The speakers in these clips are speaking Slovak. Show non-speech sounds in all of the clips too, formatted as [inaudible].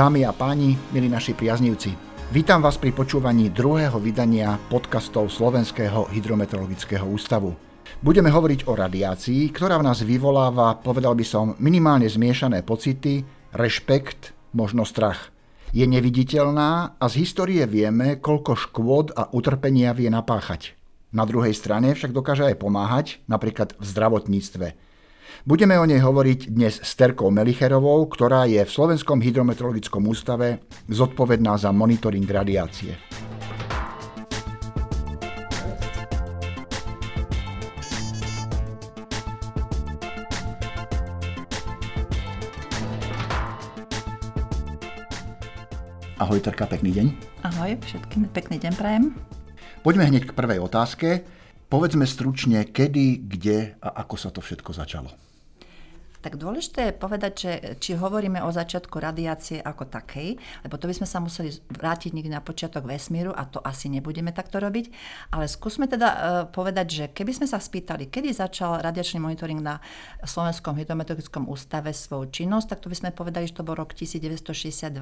Dámy a páni, milí naši priaznivci, vítam vás pri počúvaní druhého vydania podcastov Slovenského hydrometeorologického ústavu. Budeme hovoriť o radiácii, ktorá v nás vyvoláva, povedal by som, minimálne zmiešané pocity, rešpekt, možno strach. Je neviditeľná a z histórie vieme, koľko škôd a utrpenia vie napáchať. Na druhej strane však dokáže aj pomáhať, napríklad v zdravotníctve – Budeme o nej hovoriť dnes s Terkou Melicherovou, ktorá je v Slovenskom hydrometeorologickom ústave zodpovedná za monitoring radiácie. Ahoj Terka, pekný deň. Ahoj, všetkým pekný deň prajem. Poďme hneď k prvej otázke. Povedzme stručne, kedy, kde a ako sa to všetko začalo. Tak dôležité je povedať, že či hovoríme o začiatku radiácie ako takej, lebo to by sme sa museli vrátiť niekde na počiatok vesmíru a to asi nebudeme takto robiť, ale skúsme teda uh, povedať, že keby sme sa spýtali, kedy začal radiačný monitoring na Slovenskom hydrometeorickom ústave svoju činnosť, tak to by sme povedali, že to bol rok 1962.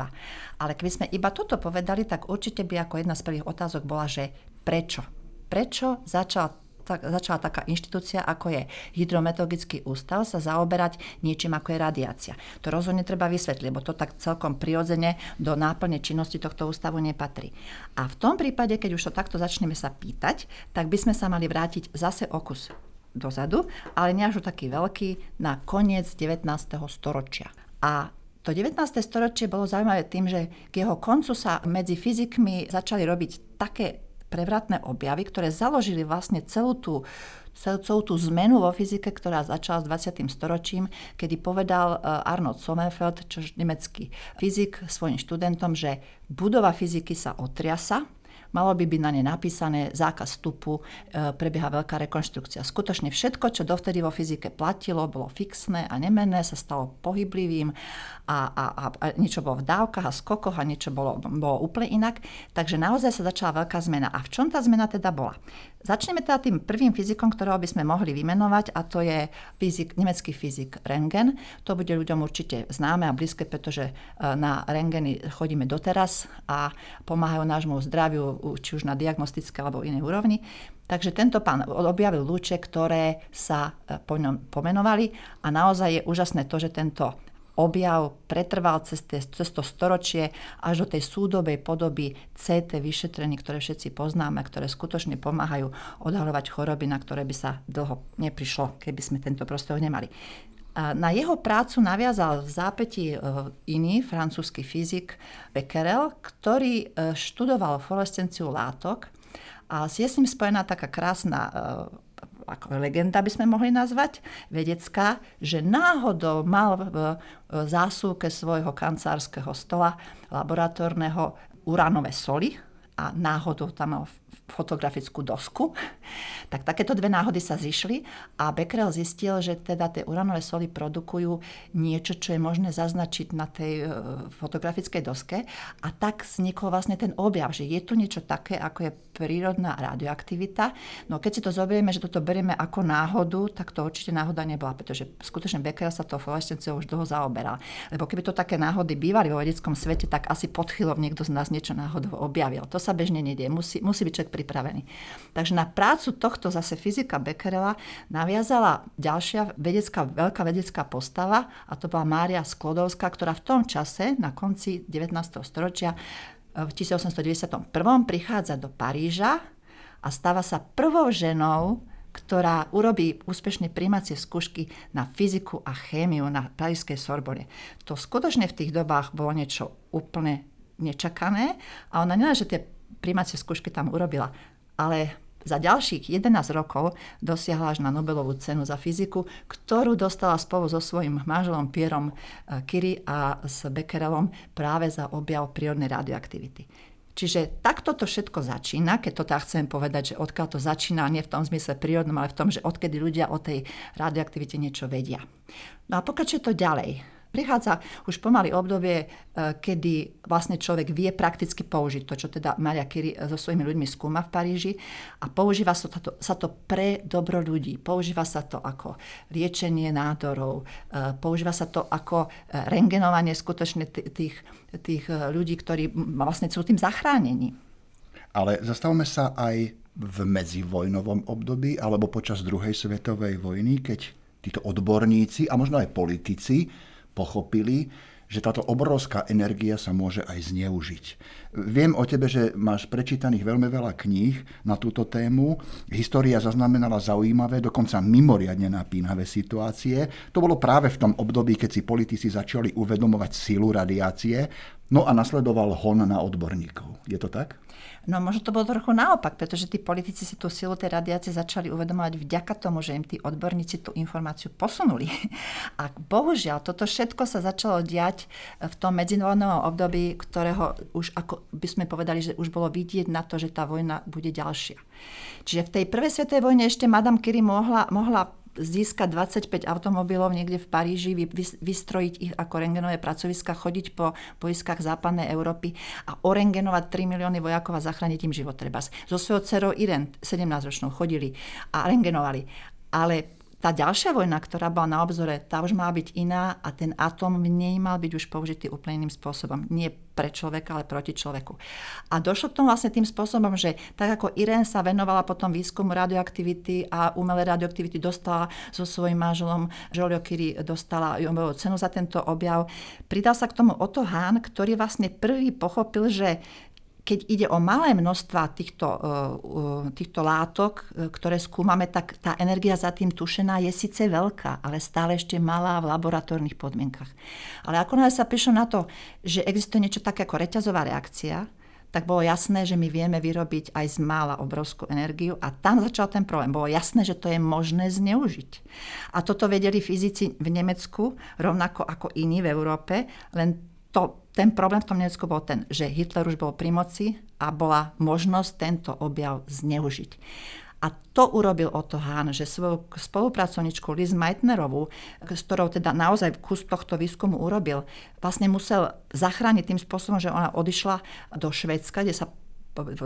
Ale keby sme iba toto povedali, tak určite by ako jedna z prvých otázok bola, že prečo? Prečo začal tak, začala taká inštitúcia, ako je Hydrometeorologický ústav, sa zaoberať niečím, ako je radiácia. To rozhodne treba vysvetliť, lebo to tak celkom prirodzene do náplne činnosti tohto ústavu nepatrí. A v tom prípade, keď už to takto začneme sa pýtať, tak by sme sa mali vrátiť zase okus dozadu, ale nie až taký veľký, na koniec 19. storočia. A to 19. storočie bolo zaujímavé tým, že k jeho koncu sa medzi fyzikmi začali robiť také prevratné objavy, ktoré založili vlastne celú tú celú tú zmenu vo fyzike, ktorá začala s 20. storočím, kedy povedal eh, Arnold Sommerfeld, čo nemecký fyzik, svojim študentom, že budova fyziky sa otriasa, malo by byť na ne napísané zákaz vstupu, e, prebieha veľká rekonštrukcia. Skutočne všetko, čo dovtedy vo fyzike platilo, bolo fixné a nemenné, sa stalo pohyblivým a, a, a, a niečo bolo v dávkach a skokoch a niečo bolo, bolo úplne inak. Takže naozaj sa začala veľká zmena. A v čom tá zmena teda bola? Začneme teda tým prvým fyzikom, ktorého by sme mohli vymenovať a to je fyzik, nemecký fyzik Rengen. To bude ľuďom určite známe a blízke, pretože e, na Rengeny chodíme doteraz a pomáhajú nášmu zdraviu či už na diagnostické alebo inej úrovni. Takže tento pán objavil lúče, ktoré sa e, po ňom pomenovali a naozaj je úžasné to, že tento objav pretrval cez, te, cez to storočie až do tej súdobej podoby CT vyšetrení, ktoré všetci poznáme, ktoré skutočne pomáhajú odhalovať choroby, na ktoré by sa dlho neprišlo, keby sme tento prostor nemali. Na jeho prácu naviazal v zápäti e, iný francúzsky fyzik Becquerel, ktorý e, študoval fluorescenciu látok a je s ním spojená taká krásna e, ako legenda by sme mohli nazvať, vedecká, že náhodou mal v zásuvke svojho kancelárskeho stola laboratórneho uránové soli a náhodou tam mal fotografickú dosku, [laughs] tak takéto dve náhody sa zišli a Becquerel zistil, že teda tie uranové soli produkujú niečo, čo je možné zaznačiť na tej e, fotografickej doske a tak vznikol vlastne ten objav, že je tu niečo také, ako je prírodná radioaktivita. No keď si to zoberieme, že toto berieme ako náhodu, tak to určite náhoda nebola, pretože skutočne Becquerel sa to fluorescenciou už dlho zaoberal. Lebo keby to také náhody bývali vo vedeckom svete, tak asi pod chvíľou niekto z nás niečo náhodou objavil. To sa bežne nedie. Musí, musí byť človek pripravený. Takže na prácu tohto zase fyzika Becquerela naviazala ďalšia vedecká, veľká vedecká postava a to bola Mária Sklodovská, ktorá v tom čase, na konci 19. storočia, v 1891. prichádza do Paríža a stáva sa prvou ženou, ktorá urobí úspešne príjmacie skúšky na fyziku a chémiu na Parížskej Sorbonne. To skutočne v tých dobách bolo niečo úplne nečakané a ona nie, že tie príjmacie skúšky tam urobila. Ale za ďalších 11 rokov dosiahla až na Nobelovú cenu za fyziku, ktorú dostala spolu so svojím manželom Pierom Curie a s Becquerelom práve za objav prírodnej radioaktivity. Čiže takto to všetko začína, keď to tak chcem povedať, že odkiaľ to začína, nie v tom zmysle prírodnom, ale v tom, že odkedy ľudia o tej radioaktivite niečo vedia. No a pokračuje to ďalej. Prichádza už pomaly obdobie, e, kedy vlastne človek vie prakticky použiť to, čo teda Maria Curie so svojimi ľuďmi skúma v Paríži a používa sa to, sa to pre dobro ľudí. Používa sa to ako liečenie nádorov, e, používa sa to ako rengenovanie skutočne tých, tých ľudí, ktorí vlastne sú tým zachránení. Ale zastavme sa aj v medzivojnovom období alebo počas druhej svetovej vojny, keď títo odborníci a možno aj politici pochopili, že táto obrovská energia sa môže aj zneužiť. Viem o tebe, že máš prečítaných veľmi veľa kníh na túto tému. História zaznamenala zaujímavé, dokonca mimoriadne napínavé situácie. To bolo práve v tom období, keď si politici začali uvedomovať sílu radiácie, no a nasledoval hon na odborníkov. Je to tak? No možno to bolo trochu naopak, pretože tí politici si tú silu tej radiácie začali uvedomovať vďaka tomu, že im tí odborníci tú informáciu posunuli. A bohužiaľ, toto všetko sa začalo diať v tom medzivojnovom období, ktorého už ako by sme povedali, že už bolo vidieť na to, že tá vojna bude ďalšia. Čiže v tej prvej svetovej vojne ešte Madame Curie mohla, mohla získať 25 automobilov niekde v Paríži, vystrojiť ich ako rengenové pracoviska, chodiť po poiskách západnej Európy a orengenovať 3 milióny vojakov a zachrániť im život treba. So svojou dcerou Irene, 17-ročnou, chodili a rengenovali. Ale tá ďalšia vojna, ktorá bola na obzore, tá už mala byť iná a ten atóm v nej mal byť už použitý úplne iným spôsobom. Nie pre človeka, ale proti človeku. A došlo k tomu vlastne tým spôsobom, že tak ako Irene sa venovala potom výskumu radioaktivity a umelé radioaktivity dostala so svojím manželom, Jolio Curie dostala Jobelovú cenu za tento objav, pridal sa k tomu Otto Hahn, ktorý vlastne prvý pochopil, že keď ide o malé množstva týchto, e, týchto látok, e, ktoré skúmame, tak tá energia za tým tušená je síce veľká, ale stále ešte malá v laboratórnych podmienkach. Ale ako sa prišlo na to, že existuje niečo také ako reťazová reakcia, tak bolo jasné, že my vieme vyrobiť aj z mála obrovskú energiu a tam začal ten problém. Bolo jasné, že to je možné zneužiť. A toto vedeli fyzici v Nemecku, rovnako ako iní v Európe, len to, ten problém v tom Nemecku bol ten, že Hitler už bol pri moci a bola možnosť tento objav zneužiť. A to urobil Otto Hahn, že svoju spolupracovničku Liz Meitnerovú, s ktorou teda naozaj kus tohto výskumu urobil, vlastne musel zachrániť tým spôsobom, že ona odišla do Švedska, kde sa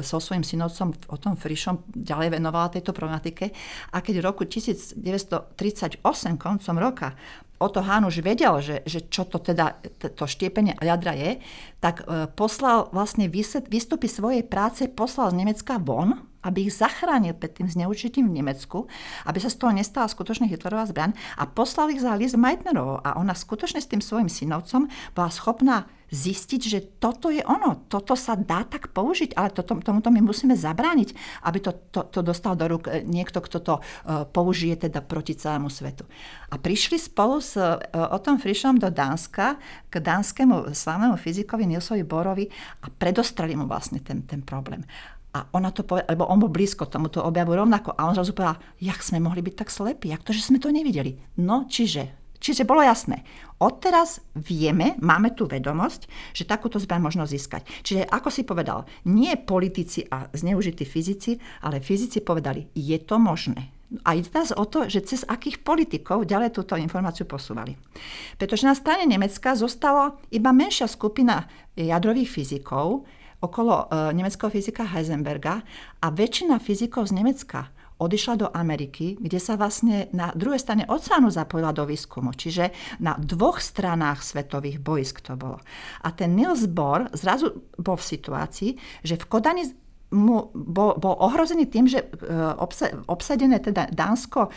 so svojím synovcom o tom Frišom ďalej venovala tejto problematike. A keď v roku 1938, koncom roka, Otto Hahn už vedel, že, že čo to teda to štiepenie jadra je, tak e, poslal vlastne výstupy svojej práce, poslal z Nemecka von, aby ich zachránil pred tým zneužitím v Nemecku, aby sa z toho nestala skutočne Hitlerová zbraň a poslal ich za Liz Meitnerovou. A ona skutočne s tým svojim synovcom bola schopná zistiť, že toto je ono, toto sa dá tak použiť, ale to, tomuto my musíme zabrániť, aby to, to, to dostal do rúk e, niekto, kto to uh, použije teda proti celému svetu. A prišli spolu s uh, Otom Frišom do Dánska k dánskemu slavnému fyzikovi Nilsovi Borovi a predostrali mu vlastne ten, ten problém. A ona to povedala, lebo on bol blízko tomuto objavu rovnako. A on zrazu povedal, jak sme mohli byť tak slepí, jak to, že sme to nevideli. No, čiže Čiže bolo jasné, odteraz vieme, máme tu vedomosť, že takúto zbraň možno získať. Čiže ako si povedal, nie politici a zneužití fyzici, ale fyzici povedali, je to možné. A ide teraz o to, že cez akých politikov ďalej túto informáciu posúvali. Pretože na strane Nemecka zostala iba menšia skupina jadrových fyzikov, okolo e, nemeckého fyzika Heisenberga a väčšina fyzikov z Nemecka odišla do Ameriky, kde sa vlastne na druhej strane oceánu zapojila do výskumu. Čiže na dvoch stranách svetových boisk to bolo. A ten Niels Bohr zrazu bol v situácii, že v Kodani mu bol, bol ohrozený tým, že e, obsadené teda Dánsko e,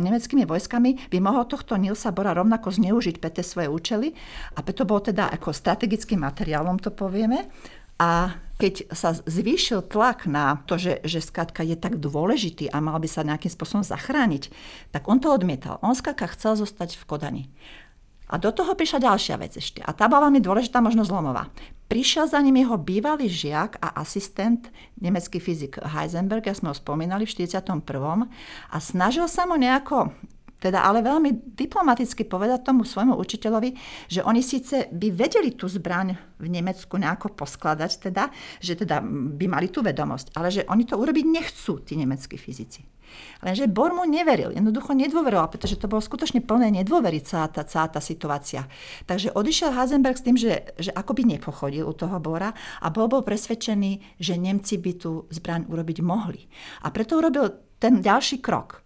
nemeckými vojskami by mohol tohto Nilsa Bora rovnako zneužiť pre tie svoje účely a preto bol teda ako strategickým materiálom, to povieme. A keď sa zvýšil tlak na to, že, že skrátka je tak dôležitý a mal by sa nejakým spôsobom zachrániť, tak on to odmietal. On skrátka chcel zostať v Kodani. A do toho prišla ďalšia vec ešte. A tá bola veľmi dôležitá, možno zlomová. Prišiel za ním jeho bývalý žiak a asistent, nemecký fyzik Heisenberg, ja sme ho spomínali v 41. a snažil sa mu nejako teda ale veľmi diplomaticky povedať tomu svojmu učiteľovi, že oni síce by vedeli tú zbraň v Nemecku nejako poskladať, teda, že teda by mali tú vedomosť, ale že oni to urobiť nechcú, tí nemeckí fyzici. Lenže Bohr mu neveril, jednoducho nedôveroval, pretože to bolo skutočne plné nedôvery celá tá, celá tá situácia. Takže odišiel Heisenberg s tým, že, že akoby nepochodil u toho Bora a bol bol presvedčený, že Nemci by tú zbraň urobiť mohli. A preto urobil ten ďalší krok.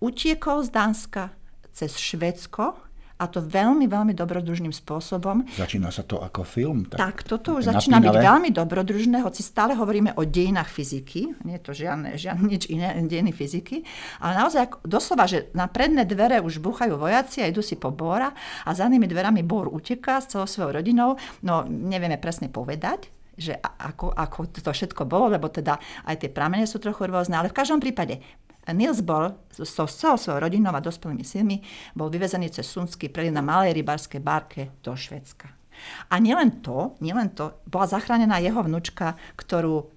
Utiekol z Dánska cez Švedsko, a to veľmi, veľmi dobrodružným spôsobom. Začína sa to ako film. Tak, tak toto už začína byť veľmi dobrodružné, hoci stále hovoríme o dejinách fyziky, nie je to žiadne, žiadne nič iné, dejiny fyziky, ale naozaj doslova, že na predné dvere už buchajú vojaci a idú si po Bóra a za nimi dverami Bór uteká s celou svojou rodinou, no nevieme presne povedať, že ako, ako to všetko bolo, lebo teda aj tie pramene sú trochu rôzne, ale v každom prípade Niels Bohr so celou svojou rodinou a dospelými synmi bol vyvezený cez Sunsky preliv na malej rybarskej barke do Švedska. A nielen to, nielen to, bola zachránená jeho vnúčka, ktorú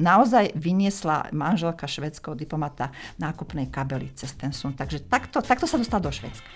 naozaj vyniesla manželka švedského diplomata nákupnej kabely cez ten sun. Takže takto, takto sa dostal do Švedska.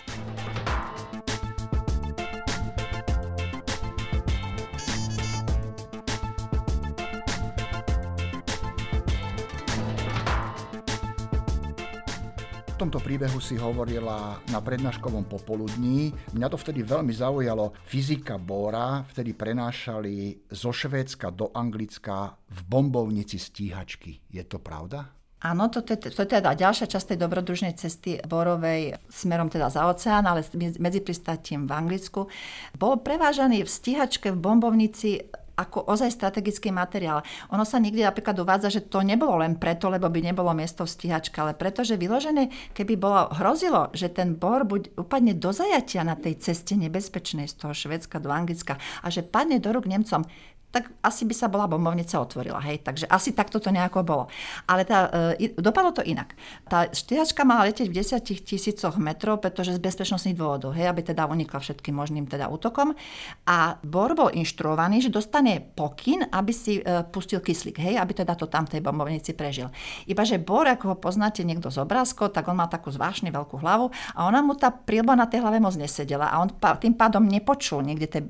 Tomto príbehu si hovorila na prednáškovom popoludní. Mňa to vtedy veľmi zaujalo. Fyzika Bóra vtedy prenášali zo Švédska do Anglicka v bombovnici stíhačky. Je to pravda? Áno, to, to, to, je teda ďalšia časť tej dobrodružnej cesty Borovej smerom teda za oceán, ale medzi pristatím v Anglicku. Bol prevážaný v stíhačke v bombovnici ako ozaj strategický materiál. Ono sa nikdy napríklad uvádza, že to nebolo len preto, lebo by nebolo miesto v stíhačke, ale preto, že vyložené, keby bolo hrozilo, že ten bor buď upadne do zajatia na tej ceste nebezpečnej z toho Švedska do Anglicka a že padne do rúk Nemcom, tak asi by sa bola bombovnica otvorila. Hej? Takže asi takto to nejako bolo. Ale tá, e, dopadlo to inak. Tá štyhačka mala letieť v 10 tisícoch metrov, pretože z bezpečnostných dôvodov, hej, aby teda unikla všetkým možným teda útokom. A Bor bol inštruovaný, že dostane pokyn, aby si e, pustil kyslík, hej, aby teda to tam v tej bombovnici prežil. Iba že Bor, ako ho poznáte niekto z obrázkov, tak on mal takú zvláštne veľkú hlavu a ona mu tá prílba na tej hlave moc nesedela a on tým pádom nepočul niekde tie,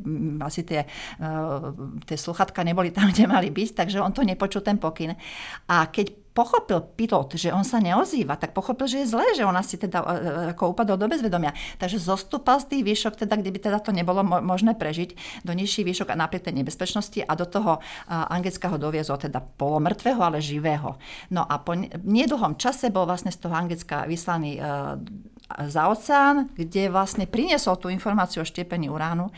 asi tie, e, tie sluchatka neboli tam, [laughs] kde mali byť, takže on to nepočul ten pokyn. A keď pochopil pilot, že on sa neozýva, tak pochopil, že je zlé, že on asi teda e, e, ako upadol do bezvedomia. Takže zostúpal z tých výšok, teda, kde by teda to nebolo možné prežiť, do nižších výšok a napriek tej nebezpečnosti a do toho anglického doviezol teda polomrtvého, ale živého. No a po nedlhom čase bol vlastne z toho Anglicka vyslaný e, za oceán, kde vlastne priniesol tú informáciu o štiepení uránu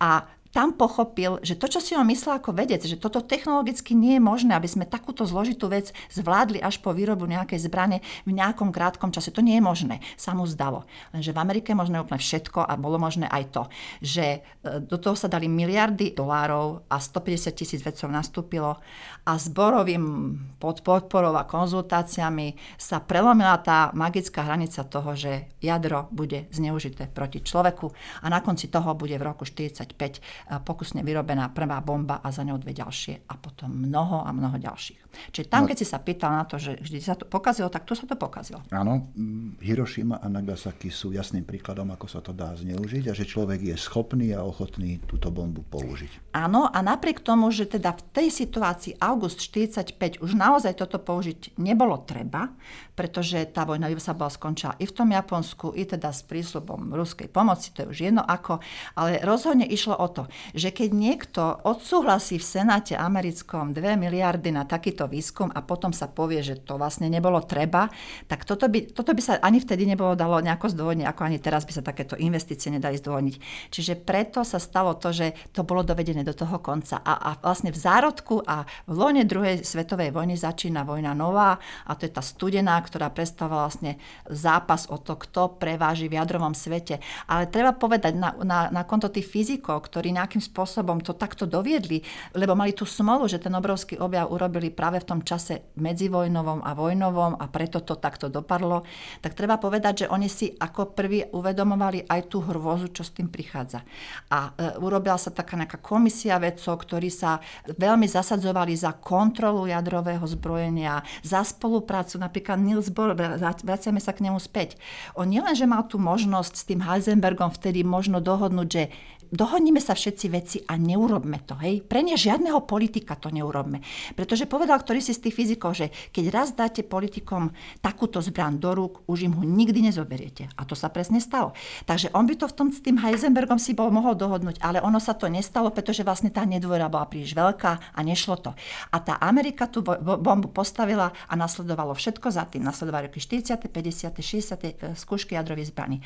a tam pochopil, že to, čo si on myslel ako vedec, že toto technologicky nie je možné, aby sme takúto zložitú vec zvládli až po výrobu nejakej zbrane v nejakom krátkom čase. To nie je možné. Sa mu zdalo. Lenže v Amerike je možné úplne všetko a bolo možné aj to, že e, do toho sa dali miliardy dolárov a 150 tisíc vedcov nastúpilo a zborovým podporou a konzultáciami sa prelomila tá magická hranica toho, že jadro bude zneužité proti človeku a na konci toho bude v roku 45 pokusne vyrobená prvá bomba a za ňou dve ďalšie a potom mnoho a mnoho ďalších. Čiže tam, no. keď si sa pýtal na to, že vždy sa to pokazilo, tak tu sa to pokazilo. Áno, Hiroshima a Nagasaki sú jasným príkladom, ako sa to dá zneužiť a že človek je schopný a ochotný túto bombu použiť. Áno, a napriek tomu, že teda v tej situácii august 45 už naozaj toto použiť nebolo treba, pretože tá vojna sa bola skončila i v tom Japonsku, i teda s prísľubom ruskej pomoci, to je už jedno ako, ale rozhodne išlo o to, že keď niekto odsúhlasí v Senáte americkom 2 miliardy na takýto výskum a potom sa povie, že to vlastne nebolo treba, tak toto by, toto by sa ani vtedy nebolo dalo nejako zdôvodniť, ako ani teraz by sa takéto investície nedali zdôvodniť. Čiže preto sa stalo to, že to bolo dovedené do toho konca. A, a vlastne v zárodku a v lone druhej svetovej vojny začína vojna nová a to je tá studená, ktorá predstavila vlastne zápas o to, kto preváži v jadrovom svete. Ale treba povedať na, na, na konto tých fyzikov, ktorí nejakým spôsobom to takto doviedli, lebo mali tú smolu, že ten obrovský objav urobili práve v tom čase medzivojnovom a vojnovom a preto to takto dopadlo, tak treba povedať, že oni si ako prví uvedomovali aj tú hrôzu, čo s tým prichádza. A e, urobila sa taká nejaká komisia vedcov, ktorí sa veľmi zasadzovali za kontrolu jadrového zbrojenia, za spoluprácu. Napríklad Niels Bohr, vraciame sa k nemu späť. On nielenže mal tú možnosť s tým Heisenbergom vtedy možno dohodnúť, že dohodnime sa všetci veci a neurobme to. Hej? Pre ne žiadneho politika to neurobme. Pretože povedal ktorý si z tých fyzikov, že keď raz dáte politikom takúto zbran do rúk, už im ho nikdy nezoberiete. A to sa presne stalo. Takže on by to v tom s tým Heisenbergom si bol mohol dohodnúť, ale ono sa to nestalo, pretože vlastne tá nedvora bola príliš veľká a nešlo to. A tá Amerika tú bombu postavila a nasledovalo všetko za tým. Nasledovali roky 40., 50., 60. skúšky jadrových zbraní.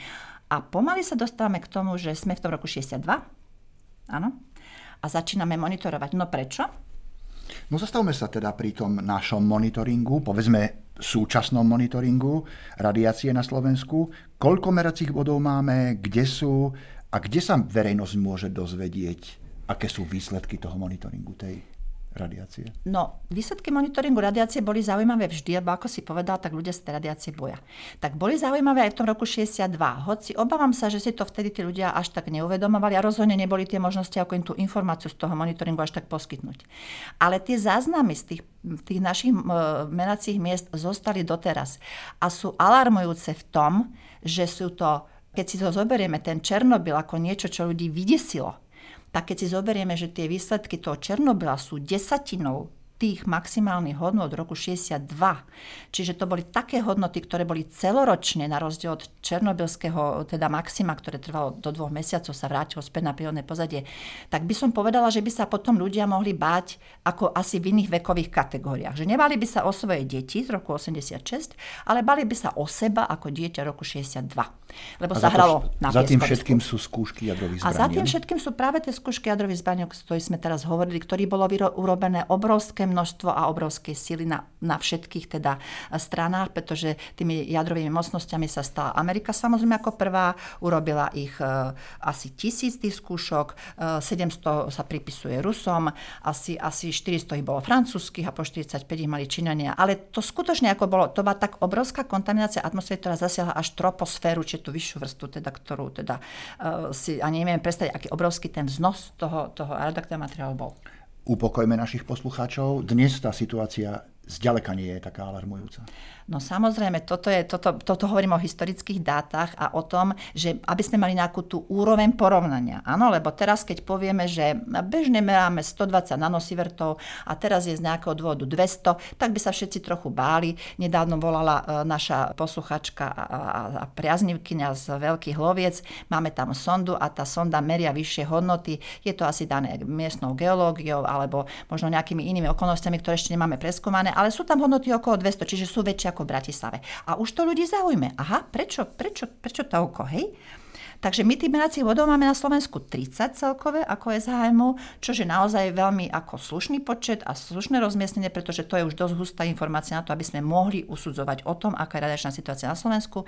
A pomaly sa dostávame k tomu, že sme v tom roku 62. Áno. A začíname monitorovať. No prečo? No zastavme sa teda pri tom našom monitoringu, povedzme súčasnom monitoringu radiácie na Slovensku. Koľko meracích bodov máme, kde sú a kde sa verejnosť môže dozvedieť, aké sú výsledky toho monitoringu tej radiácie? No, výsledky monitoringu radiácie boli zaujímavé vždy, lebo ako si povedal, tak ľudia sa tej radiácie boja. Tak boli zaujímavé aj v tom roku 62. Hoci obávam sa, že si to vtedy tí ľudia až tak neuvedomovali a rozhodne neboli tie možnosti, ako im tú informáciu z toho monitoringu až tak poskytnúť. Ale tie záznamy z tých, tých našich menacích miest zostali doteraz a sú alarmujúce v tom, že sú to keď si to zoberieme, ten Černobyl ako niečo, čo ľudí vydesilo, tak keď si zoberieme, že tie výsledky toho Černobyla sú desatinou tých maximálnych hodnot roku 62. Čiže to boli také hodnoty, ktoré boli celoročne na rozdiel od černobylského teda maxima, ktoré trvalo do dvoch mesiacov, sa vrátilo späť na prírodné pozadie. Tak by som povedala, že by sa potom ľudia mohli báť ako asi v iných vekových kategóriách. Že nebali by sa o svoje deti z roku 86, ale bali by sa o seba ako dieťa roku 62. Lebo a sa hralo na Za tým všetkým sú skúšky jadrových zbraní. A za tým všetkým sú práve tie skúšky jadrových zbraní, o ktorých sme teraz hovorili, ktorý bolo urobené obrovské množstvo a obrovské sily na, na všetkých teda stranách, pretože tými jadrovými mocnosťami sa stala Amerika samozrejme ako prvá, urobila ich e, asi tisíc tých skúšok, e, 700 sa pripisuje Rusom, asi, asi 400 ich bolo francúzskych a po 45 ich mali Číňania. Ale to skutočne ako bolo, to bola tak obrovská kontaminácia atmosféry, ktorá zasiahla až troposféru, či tú vyššiu vrstvu, teda, ktorú teda uh, si ani neviem predstaviť, aký obrovský ten vznos toho, toho materiálu bol upokojme našich poslucháčov. Dnes tá situácia zďaleka nie je taká alarmujúca. No samozrejme, toto, je, toto, toto hovorím o historických dátach a o tom, že aby sme mali nejakú tú úroveň porovnania. Áno, lebo teraz, keď povieme, že bežne meráme 120 nanosivertov a teraz je z nejakého dôvodu 200, tak by sa všetci trochu báli. Nedávno volala e, naša posluchačka a, a, priaznivkyňa z Veľkých Loviec. Máme tam sondu a tá sonda meria vyššie hodnoty. Je to asi dané miestnou geológiou alebo možno nejakými inými okolnostiami, ktoré ešte nemáme preskúmané, ale sú tam hodnoty okolo 200, čiže sú väčšie ako v Bratislave. A už to ľudí zaujme. Aha, prečo, prečo, prečo toľko, hej? Takže my tých meracích vodov máme na Slovensku 30 celkové ako SHMU, čo je naozaj veľmi ako slušný počet a slušné rozmiestnenie, pretože to je už dosť hustá informácia na to, aby sme mohli usudzovať o tom, aká je radiačná situácia na Slovensku.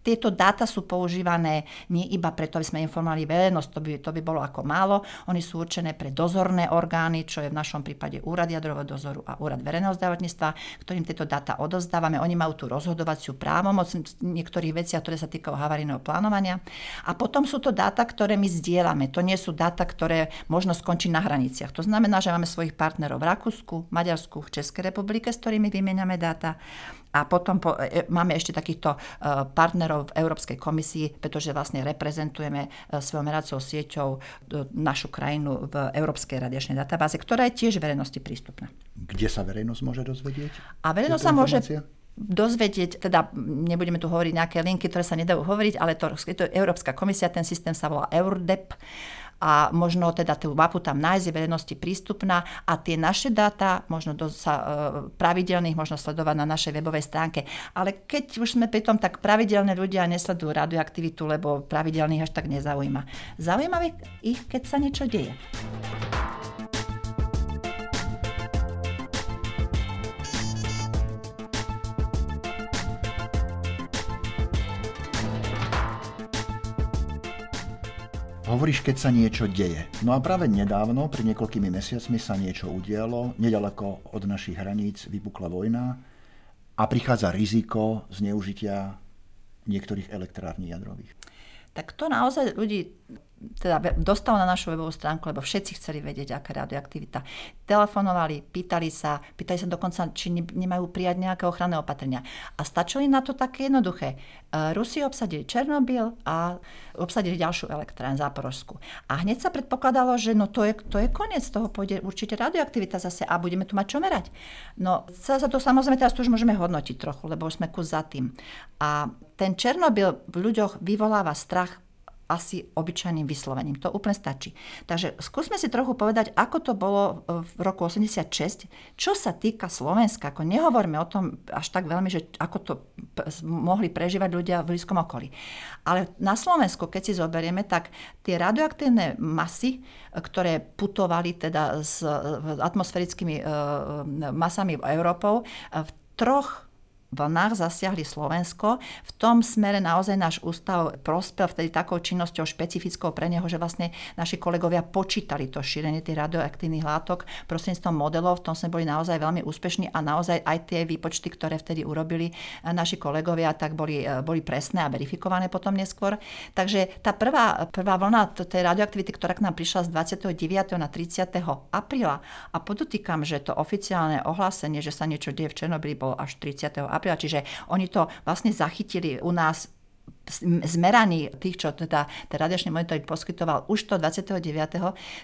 Tieto dáta sú používané nie iba preto, aby sme informovali verejnosť, to by, to by bolo ako málo. Oni sú určené pre dozorné orgány, čo je v našom prípade Úrad jadrového dozoru a Úrad verejného zdravotníctva, ktorým tieto dáta odozdávame. Oni majú tú rozhodovaciu právomoc niektorých veciach, ktoré sa týkajú havarijného plánovania. A potom sú to dáta, ktoré my zdieľame. To nie sú dáta, ktoré možno skončiť na hraniciach. To znamená, že máme svojich partnerov v Rakúsku, Maďarsku, v Českej republike, s ktorými vymieňame dáta. A potom po, e, máme ešte takýchto e, partnerov v Európskej komisii, pretože vlastne reprezentujeme e, svojou meracou sieťou našu krajinu v Európskej radiačnej databáze, ktorá je tiež verejnosti prístupná. Kde sa verejnosť môže dozvedieť? A verejnosť sa môže dozvedieť, teda nebudeme tu hovoriť nejaké linky, ktoré sa nedajú hovoriť, ale to, to je Európska komisia, ten systém sa volá EURDEP a možno teda tú mapu tam nájsť, je verejnosti prístupná a tie naše dáta možno do, sa, e, pravidelných možno sledovať na našej webovej stránke. Ale keď už sme pri tom, tak pravidelné ľudia nesledujú radioaktivitu, lebo pravidelných až tak nezaujíma. Zaujíma ich, keď sa niečo deje. Hovoríš, keď sa niečo deje. No a práve nedávno, pred niekoľkými mesiacmi sa niečo udialo. Nedaleko od našich hraníc vypukla vojna a prichádza riziko zneužitia niektorých elektrární jadrových. Tak to naozaj ľudí teda dostalo na našu webovú stránku, lebo všetci chceli vedieť, aká radioaktivita. Telefonovali, pýtali sa, pýtali sa dokonca, či nemajú prijať nejaké ochranné opatrenia. A stačili na to také jednoduché. E, Rusi obsadili Černobyl a obsadili ďalšiu elektrárnu Záporožskú. A hneď sa predpokladalo, že no to je, to je koniec, toho pôjde určite radioaktivita zase a budeme tu mať čo merať. No sa to samozrejme teraz tu už môžeme hodnotiť trochu, lebo už sme kus za tým. A ten Černobyl v ľuďoch vyvoláva strach asi obyčajným vyslovením. To úplne stačí. Takže skúsme si trochu povedať, ako to bolo v roku 86, čo sa týka Slovenska. Ako nehovorme o tom až tak veľmi, že ako to mohli prežívať ľudia v blízkom okolí. Ale na Slovensku, keď si zoberieme, tak tie radioaktívne masy, ktoré putovali teda s atmosférickými e, e, masami Európou, v troch vlnách zasiahli Slovensko. V tom smere naozaj náš ústav prospel vtedy takou činnosťou špecifickou pre neho, že vlastne naši kolegovia počítali to šírenie tých radioaktívnych látok prostredníctvom modelov. V tom sme boli naozaj veľmi úspešní a naozaj aj tie výpočty, ktoré vtedy urobili eh, naši kolegovia, tak boli, eh, boli presné a verifikované potom neskôr. Takže tá prvá, prvá vlna tej radioaktivity, ktorá k nám prišla z 29. na 30. apríla a podotýkam, že to oficiálne ohlásenie, že sa niečo deje v Černobyli, bolo až 30. apríla apríla. Čiže oni to vlastne zachytili u nás zmeraní tých, čo teda ten radiačný monitoring poskytoval už to 29.,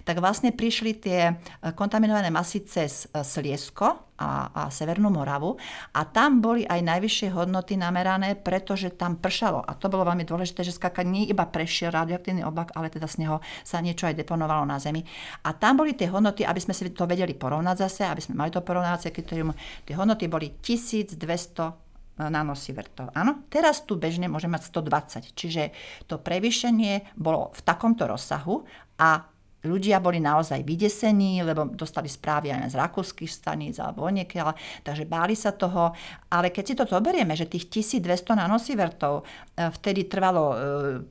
tak vlastne prišli tie e, kontaminované masy cez e, Sliesko a, a Severnú Moravu a tam boli aj najvyššie hodnoty namerané, pretože tam pršalo. A to bolo veľmi dôležité, že skaka nie iba prešiel radioaktívny oblak, ale teda z neho sa niečo aj deponovalo na Zemi. A tam boli tie hodnoty, aby sme si to vedeli porovnať zase, aby sme mali to porovnávacie kritérium. Tie hodnoty boli 1200 nanosievertov. Áno, teraz tu bežne môže mať 120, čiže to prevýšenie bolo v takomto rozsahu a ľudia boli naozaj vydesení, lebo dostali správy aj z rakúskych staníc alebo niekiaľ, takže báli sa toho. Ale keď si to zoberieme, že tých 1200 nanosievertov e, vtedy trvalo e,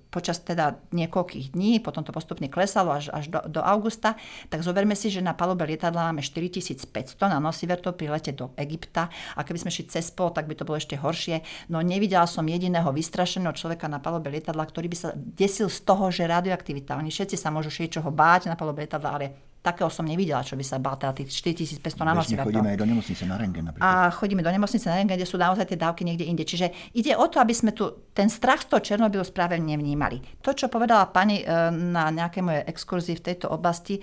počas teda niekoľkých dní, potom to postupne klesalo až, až do, do augusta, tak zoberme si, že na palube lietadla máme 4500 nanosievertov pri lete do Egypta a keby sme šli cez pol, tak by to bolo ešte horšie. No nevidela som jediného vystrašeného človeka na palube lietadla, ktorý by sa desil z toho, že radioaktivita. Oni všetci sa môžu čoho báť, na palube lietadla, ale takého som nevidela, čo by sa bál, teda tých 4500 nanosievertov. chodíme aj do nemocnice na rengen napríklad. A chodíme do nemocnice na rengen, kde sú naozaj tie dávky niekde inde. Čiže ide o to, aby sme tu ten strach z toho Černobylu správe nevnímali. To, čo povedala pani e, na nejakej mojej exkurzii v tejto oblasti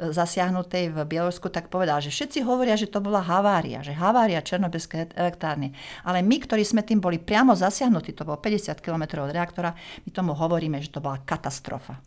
zasiahnutej v Bielorusku, tak povedala, že všetci hovoria, že to bola havária, že havária Černobylskej elektrárne. Ale my, ktorí sme tým boli priamo zasiahnutí, to bolo 50 km od reaktora, my tomu hovoríme, že to bola katastrofa.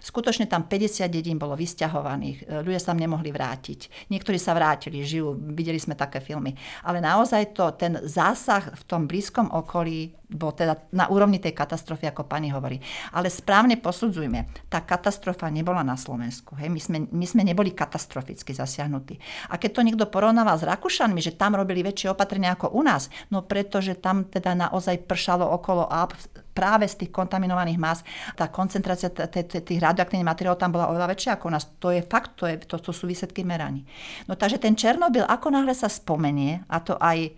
Skutočne tam 50 dedín bolo vysťahovaných, e, ľudia sa tam nemohli vrátiť. Niektorí sa vrátili, žijú, videli sme také filmy. Ale naozaj to, ten zásah v tom blízkom okolí bol teda na úrovni tej katastrofy, ako pani hovorí. Ale správne posudzujme, tá katastrofa nebola na Slovensku. Hej? My, sme, my sme neboli katastroficky zasiahnutí. A keď to niekto porovnáva s Rakúšanmi, že tam robili väčšie opatrenia ako u nás, no pretože tam teda naozaj pršalo okolo Alp práve z tých kontaminovaných más, tá koncentrácia tých radioaktívnych materiálov tam bola oveľa väčšia ako u nás. To je fakt, to, je, to, to sú výsledky meraní. No takže ten Černobyl, ako náhle sa spomenie, a to aj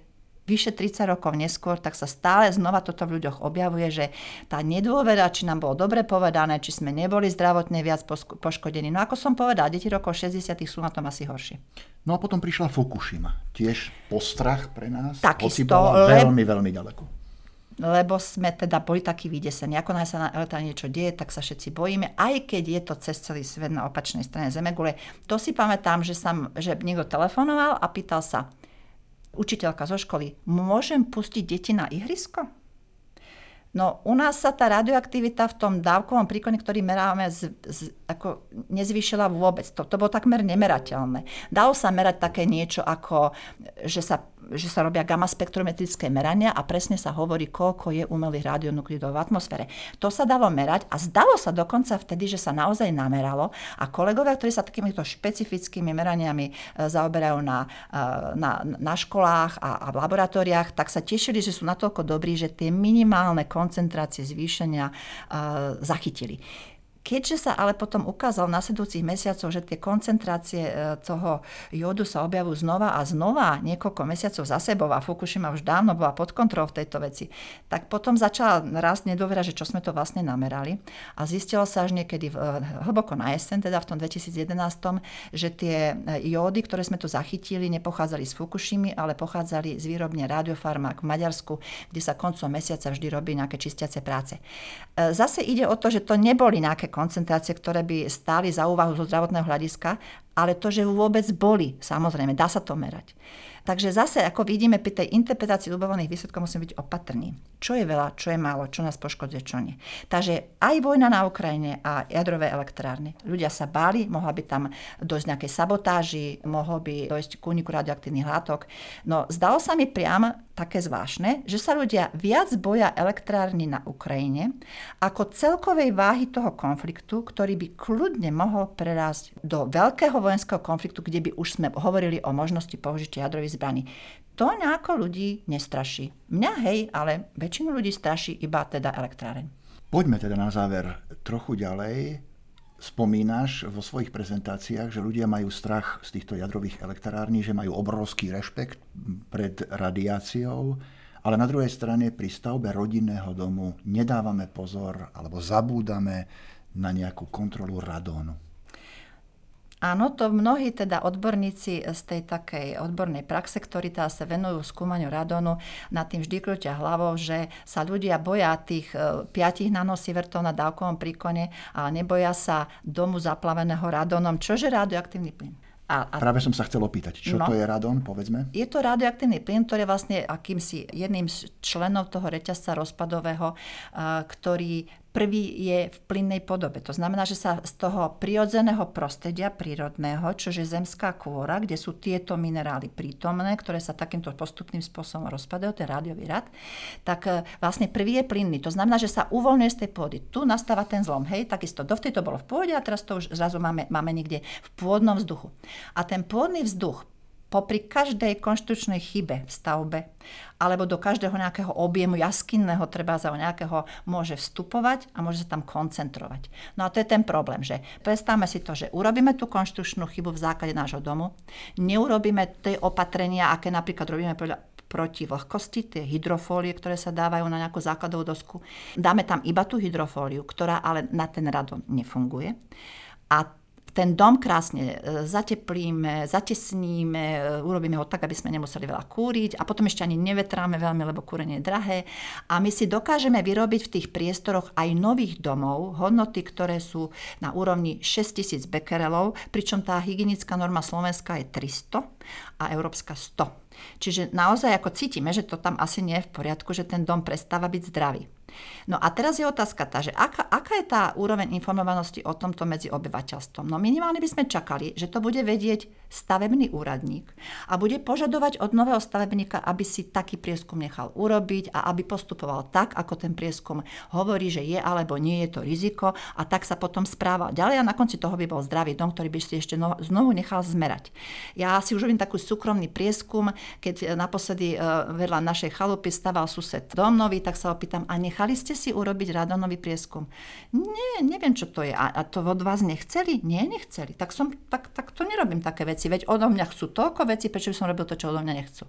vyše 30 rokov neskôr, tak sa stále znova toto v ľuďoch objavuje, že tá nedôvera, či nám bolo dobre povedané, či sme neboli zdravotne viac poškodení. No ako som povedal, deti rokov 60 sú na tom asi horšie. No a potom prišla Fukushima. Tiež postrach pre nás, Takisto, hoci bola veľmi, veľmi ďaleko lebo sme teda boli takí vydesení. Ako náhle sa na niečo deje, tak sa všetci bojíme, aj keď je to cez celý svet na opačnej strane Zemegule. To si pamätám, že, sam, že niekto telefonoval a pýtal sa, učiteľka zo školy, môžem pustiť deti na ihrisko? No u nás sa tá radioaktivita v tom dávkovom príkone, ktorý meráme, z, z, ako nezvýšila vôbec. To, to bolo takmer nemerateľné. Dalo sa merať také niečo ako, že sa že sa robia gamma spektrometrické merania a presne sa hovorí, koľko je umelých radionuklidov v atmosfére. To sa dalo merať a zdalo sa dokonca vtedy, že sa naozaj nameralo a kolegovia, ktorí sa takýmito špecifickými meraniami e, zaoberajú na, e, na, na školách a, a v laboratóriách, tak sa tešili, že sú natoľko dobrí, že tie minimálne koncentrácie zvýšenia uh, zachytili Keďže sa ale potom ukázal v nasledujúcich mesiacoch, že tie koncentrácie e, toho jodu sa objavujú znova a znova niekoľko mesiacov za sebou a Fukushima už dávno bola pod kontrolou v tejto veci, tak potom začala rásť nedôvera, že čo sme to vlastne namerali. A zistilo sa až niekedy v, e, hlboko na jeseň, teda v tom 2011, že tie e, jódy, ktoré sme tu zachytili, nepochádzali z Fukushimy, ale pochádzali z výrobne Radiofarmak v Maďarsku, kde sa koncom mesiaca vždy robí nejaké čistiace práce. Zase ide o to, že to neboli nejaké koncentrácie, ktoré by stáli za úvahu zo zdravotného hľadiska, ale to, že vôbec boli, samozrejme, dá sa to merať. Takže zase, ako vidíme, pri tej interpretácii ľubovaných výsledkov musíme byť opatrní. Čo je veľa, čo je málo, čo nás poškodzuje, čo nie. Takže aj vojna na Ukrajine a jadrové elektrárne. Ľudia sa báli, mohla by tam dojsť nejakej sabotáži, mohol by dojsť k úniku radioaktívnych látok. No zdalo sa mi priam také zvláštne, že sa ľudia viac boja elektrárny na Ukrajine ako celkovej váhy toho konfliktu, ktorý by kľudne mohol prerásť do veľkého vojenského konfliktu, kde by už sme hovorili o možnosti použitia jadrových zbraní. To nejako ľudí nestraší. Mňa hej, ale väčšinu ľudí straší iba teda elektráreň. Poďme teda na záver trochu ďalej. Spomínaš vo svojich prezentáciách, že ľudia majú strach z týchto jadrových elektrární, že majú obrovský rešpekt pred radiáciou, ale na druhej strane pri stavbe rodinného domu nedávame pozor alebo zabúdame na nejakú kontrolu radónu. Áno, to mnohí teda odborníci z tej takej odbornej praxe, ktorí teda sa venujú skúmaniu radonu, nad tým vždy krútia hlavou, že sa ľudia boja tých 5 e, nanosievertov na dávkovom príkone, ale neboja sa domu zaplaveného radonom, čože radioaktívny plyn. A, a... Práve som sa chcel opýtať, čo no, to je radon, povedzme? Je to radioaktívny plyn, ktorý je vlastne akýmsi jedným z členov toho reťazca rozpadového, uh, ktorý Prvý je v plynnej podobe. To znamená, že sa z toho prirodzeného prostredia, prírodného, čože zemská kôra, kde sú tieto minerály prítomné, ktoré sa takýmto postupným spôsobom rozpadajú, ten rádiový rad, tak e, vlastne prvý je plynný. To znamená, že sa uvoľňuje z tej pôdy. Tu nastáva ten zlom. Hej, takisto dovtedy to bolo v pôde a teraz to už zrazu máme, máme niekde v pôdnom vzduchu. A ten pôdny vzduch popri každej konštručnej chybe v stavbe alebo do každého nejakého objemu jaskinného treba za nejakého môže vstupovať a môže sa tam koncentrovať. No a to je ten problém, že predstavme si to, že urobíme tú konštručnú chybu v základe nášho domu, neurobíme tie opatrenia, aké napríklad robíme proti vlhkosti, tie hydrofólie, ktoré sa dávajú na nejakú základovú dosku. Dáme tam iba tú hydrofóliu, ktorá ale na ten radon nefunguje. A ten dom krásne e, zateplíme, zatesníme, e, urobíme ho tak, aby sme nemuseli veľa kúriť a potom ešte ani nevetráme veľmi, lebo kúrenie je drahé. A my si dokážeme vyrobiť v tých priestoroch aj nových domov, hodnoty, ktoré sú na úrovni 6000 bekerelov, pričom tá hygienická norma Slovenska je 300 a európska 100. Čiže naozaj ako cítime, že to tam asi nie je v poriadku, že ten dom prestáva byť zdravý. No a teraz je otázka tá, že aká, aká je tá úroveň informovanosti o tomto medzi obyvateľstvom? No minimálne by sme čakali, že to bude vedieť stavebný úradník a bude požadovať od nového stavebníka, aby si taký prieskum nechal urobiť a aby postupoval tak, ako ten prieskum hovorí, že je alebo nie je to riziko a tak sa potom správa ďalej a na konci toho by bol zdravý dom, ktorý by si ešte no, znovu nechal zmerať. Ja si už robím taký súkromný prieskum, keď naposledy e, vedľa našej chalupy staval sused dom nový, tak sa opýtam, a nechali ste si urobiť radonový prieskum? Nie, neviem, čo to je. A, a to od vás nechceli? Nie, nechceli. Tak, som, tak, tak to nerobím také veci veci. Veď odo mňa chcú toľko veci, prečo by som robil to, čo odo mňa nechcú.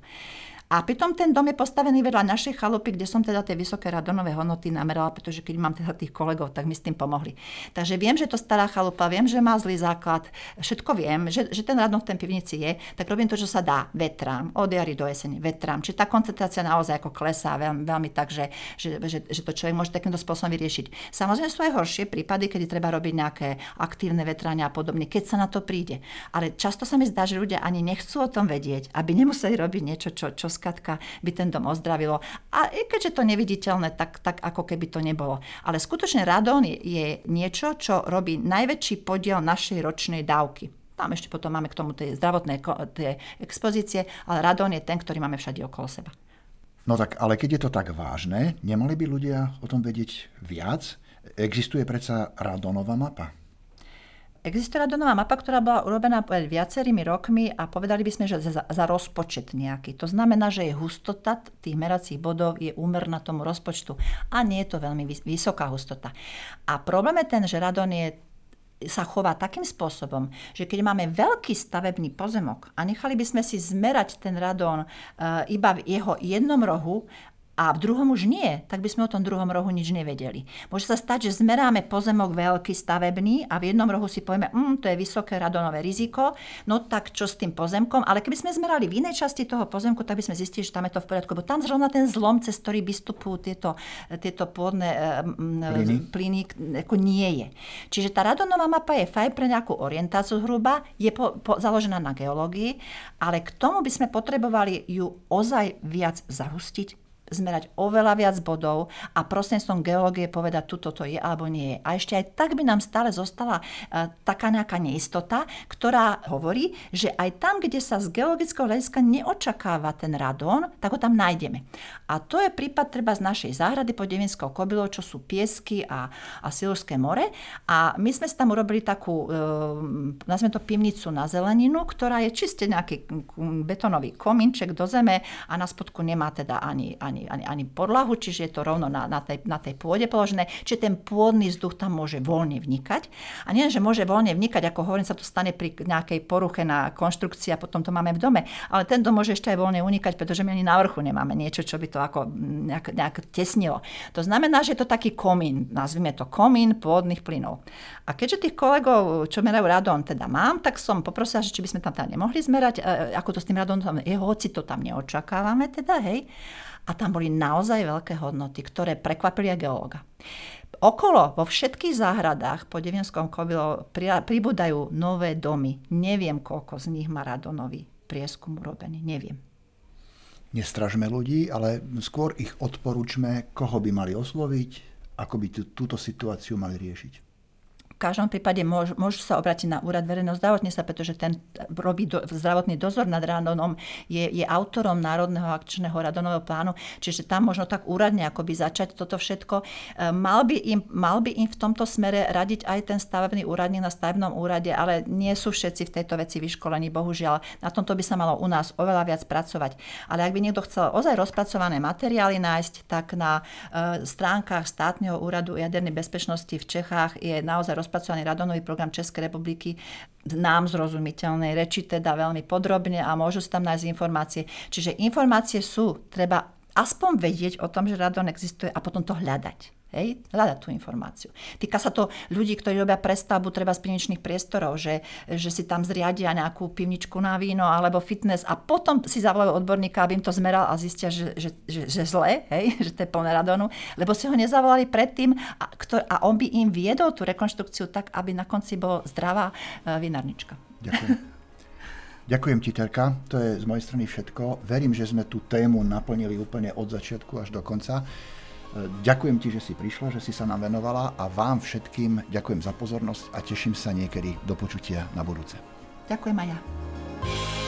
A pritom ten dom je postavený vedľa našej chalupy, kde som teda tie vysoké radonové hodnoty namerala, pretože keď mám teda tých kolegov, tak mi s tým pomohli. Takže viem, že to stará chalupa, viem, že má zlý základ, všetko viem, že, že ten radon v tej pivnici je, tak robím to, čo sa dá, vetrám, od jary do jesene, vetrám. Čiže tá koncentrácia naozaj ako klesá veľmi, veľmi tak, že, že, že, že to človek môže takýmto spôsobom vyriešiť. Samozrejme sú aj horšie prípady, kedy treba robiť nejaké aktívne vetrania a podobne, keď sa na to príde. Ale často sa mi zdá, že ľudia ani nechcú o tom vedieť, aby nemuseli robiť niečo, čo, čo skratka by ten dom ozdravilo. A keďže to neviditeľné, tak, tak ako keby to nebolo. Ale skutočne radón je, je niečo, čo robí najväčší podiel našej ročnej dávky. Tam ešte potom máme k tomu tie zdravotné tie expozície, ale radón je ten, ktorý máme všade okolo seba. No tak, ale keď je to tak vážne, nemali by ľudia o tom vedieť viac? Existuje predsa radónová mapa? Existuje radonová mapa, ktorá bola urobená pred viacerými rokmi a povedali by sme, že za, za rozpočet nejaký. To znamená, že je hustota tých meracích bodov je úmerná tomu rozpočtu a nie je to veľmi vysoká hustota. A problém je ten, že radon je sa chová takým spôsobom, že keď máme veľký stavebný pozemok a nechali by sme si zmerať ten radón uh, iba v jeho jednom rohu a v druhom už nie, tak by sme o tom druhom rohu nič nevedeli. Môže sa stať, že zmeráme pozemok veľký stavebný a v jednom rohu si povieme, mm, to je vysoké radonové riziko, no tak čo s tým pozemkom, ale keby sme zmerali v inej časti toho pozemku, tak by sme zistili, že tam je to v poriadku, bo tam zrovna ten zlom, cez ktorý vystupujú tieto, tieto pôdne plyny, plyny ako nie je. Čiže tá radonová mapa je fajn pre nejakú orientáciu hruba, je po, po, založená na geológii, ale k tomu by sme potrebovali ju ozaj viac zahustiť, zmerať oveľa viac bodov a prostredstvom geológie povedať, tuto to je alebo nie je. A ešte aj tak by nám stále zostala uh, taká nejaká neistota, ktorá hovorí, že aj tam, kde sa z geologického hľadiska neočakáva ten radón, tak ho tam nájdeme. A to je prípad treba z našej záhrady pod Devinskou kobylou, čo sú piesky a, a Silurské more. A my sme tam urobili takú, uh, nazveme to pivnicu na zeleninu, ktorá je čiste nejaký betónový komínček do zeme a na spodku nemá teda ani, ani ani, ani, ani podlahu, čiže je to rovno na, na, tej, na tej pôde položené, čiže ten pôdny vzduch tam môže voľne vnikať. A nie, že môže voľne vnikať, ako hovorím, sa to stane pri nejakej poruche na konštrukcii a potom to máme v dome, ale ten dom môže ešte aj voľne unikať, pretože my ani na vrchu nemáme niečo, čo by to ako nejak, nejak tesnilo. To znamená, že je to taký komín, nazvime to komín pôdnych plynov. A keďže tých kolegov, čo merajú radon, teda mám, tak som poprosila, že či by sme tam teda nemohli zmerať, e, ako to s tým radonom je, hoci to tam neočakávame, teda, hej a tam boli naozaj veľké hodnoty, ktoré prekvapili aj geológa. Okolo, vo všetkých záhradách po Devianskom kobilo pribúdajú nové domy. Neviem, koľko z nich má radonový prieskum urobený. Neviem. Nestražme ľudí, ale skôr ich odporúčme, koho by mali osloviť, ako by túto situáciu mali riešiť v každom prípade môž, môžu sa obrátiť na úrad verejného zdravotníctva, pretože ten robí do, zdravotný dozor nad radonom, je, je autorom Národného akčného radonového plánu, čiže tam možno tak úradne akoby začať toto všetko. E, mal by, im, mal by im v tomto smere radiť aj ten stavebný úradník na stavebnom úrade, ale nie sú všetci v tejto veci vyškolení, bohužiaľ. Na tomto by sa malo u nás oveľa viac pracovať. Ale ak by niekto chcel ozaj rozpracované materiály nájsť, tak na e, stránkach státneho úradu jadernej bezpečnosti v Čechách je naozaj rozpracovaný radonový program Českej republiky nám zrozumiteľnej reči, teda veľmi podrobne a môžu sa tam nájsť informácie. Čiže informácie sú, treba aspoň vedieť o tom, že radon existuje a potom to hľadať. Hej, hľadať tú informáciu. Týka sa to ľudí, ktorí robia prestavbu treba z pivničných priestorov, že, že si tam zriadia nejakú pivničku na víno alebo fitness a potom si zavolajú odborníka, aby im to zmeral a zistia, že, že, že, že zle, hej, [laughs] že to je plné radonu, lebo si ho nezavolali predtým a, ktor- a on by im viedol tú rekonštrukciu tak, aby na konci bola zdravá uh, vinárnička. Ďakujem. [laughs] Ďakujem ti, Terka. To je z mojej strany všetko. Verím, že sme tú tému naplnili úplne od začiatku až do konca. Ďakujem ti, že si prišla, že si sa nám venovala a vám všetkým ďakujem za pozornosť a teším sa niekedy do počutia na budúce. Ďakujem aj ja.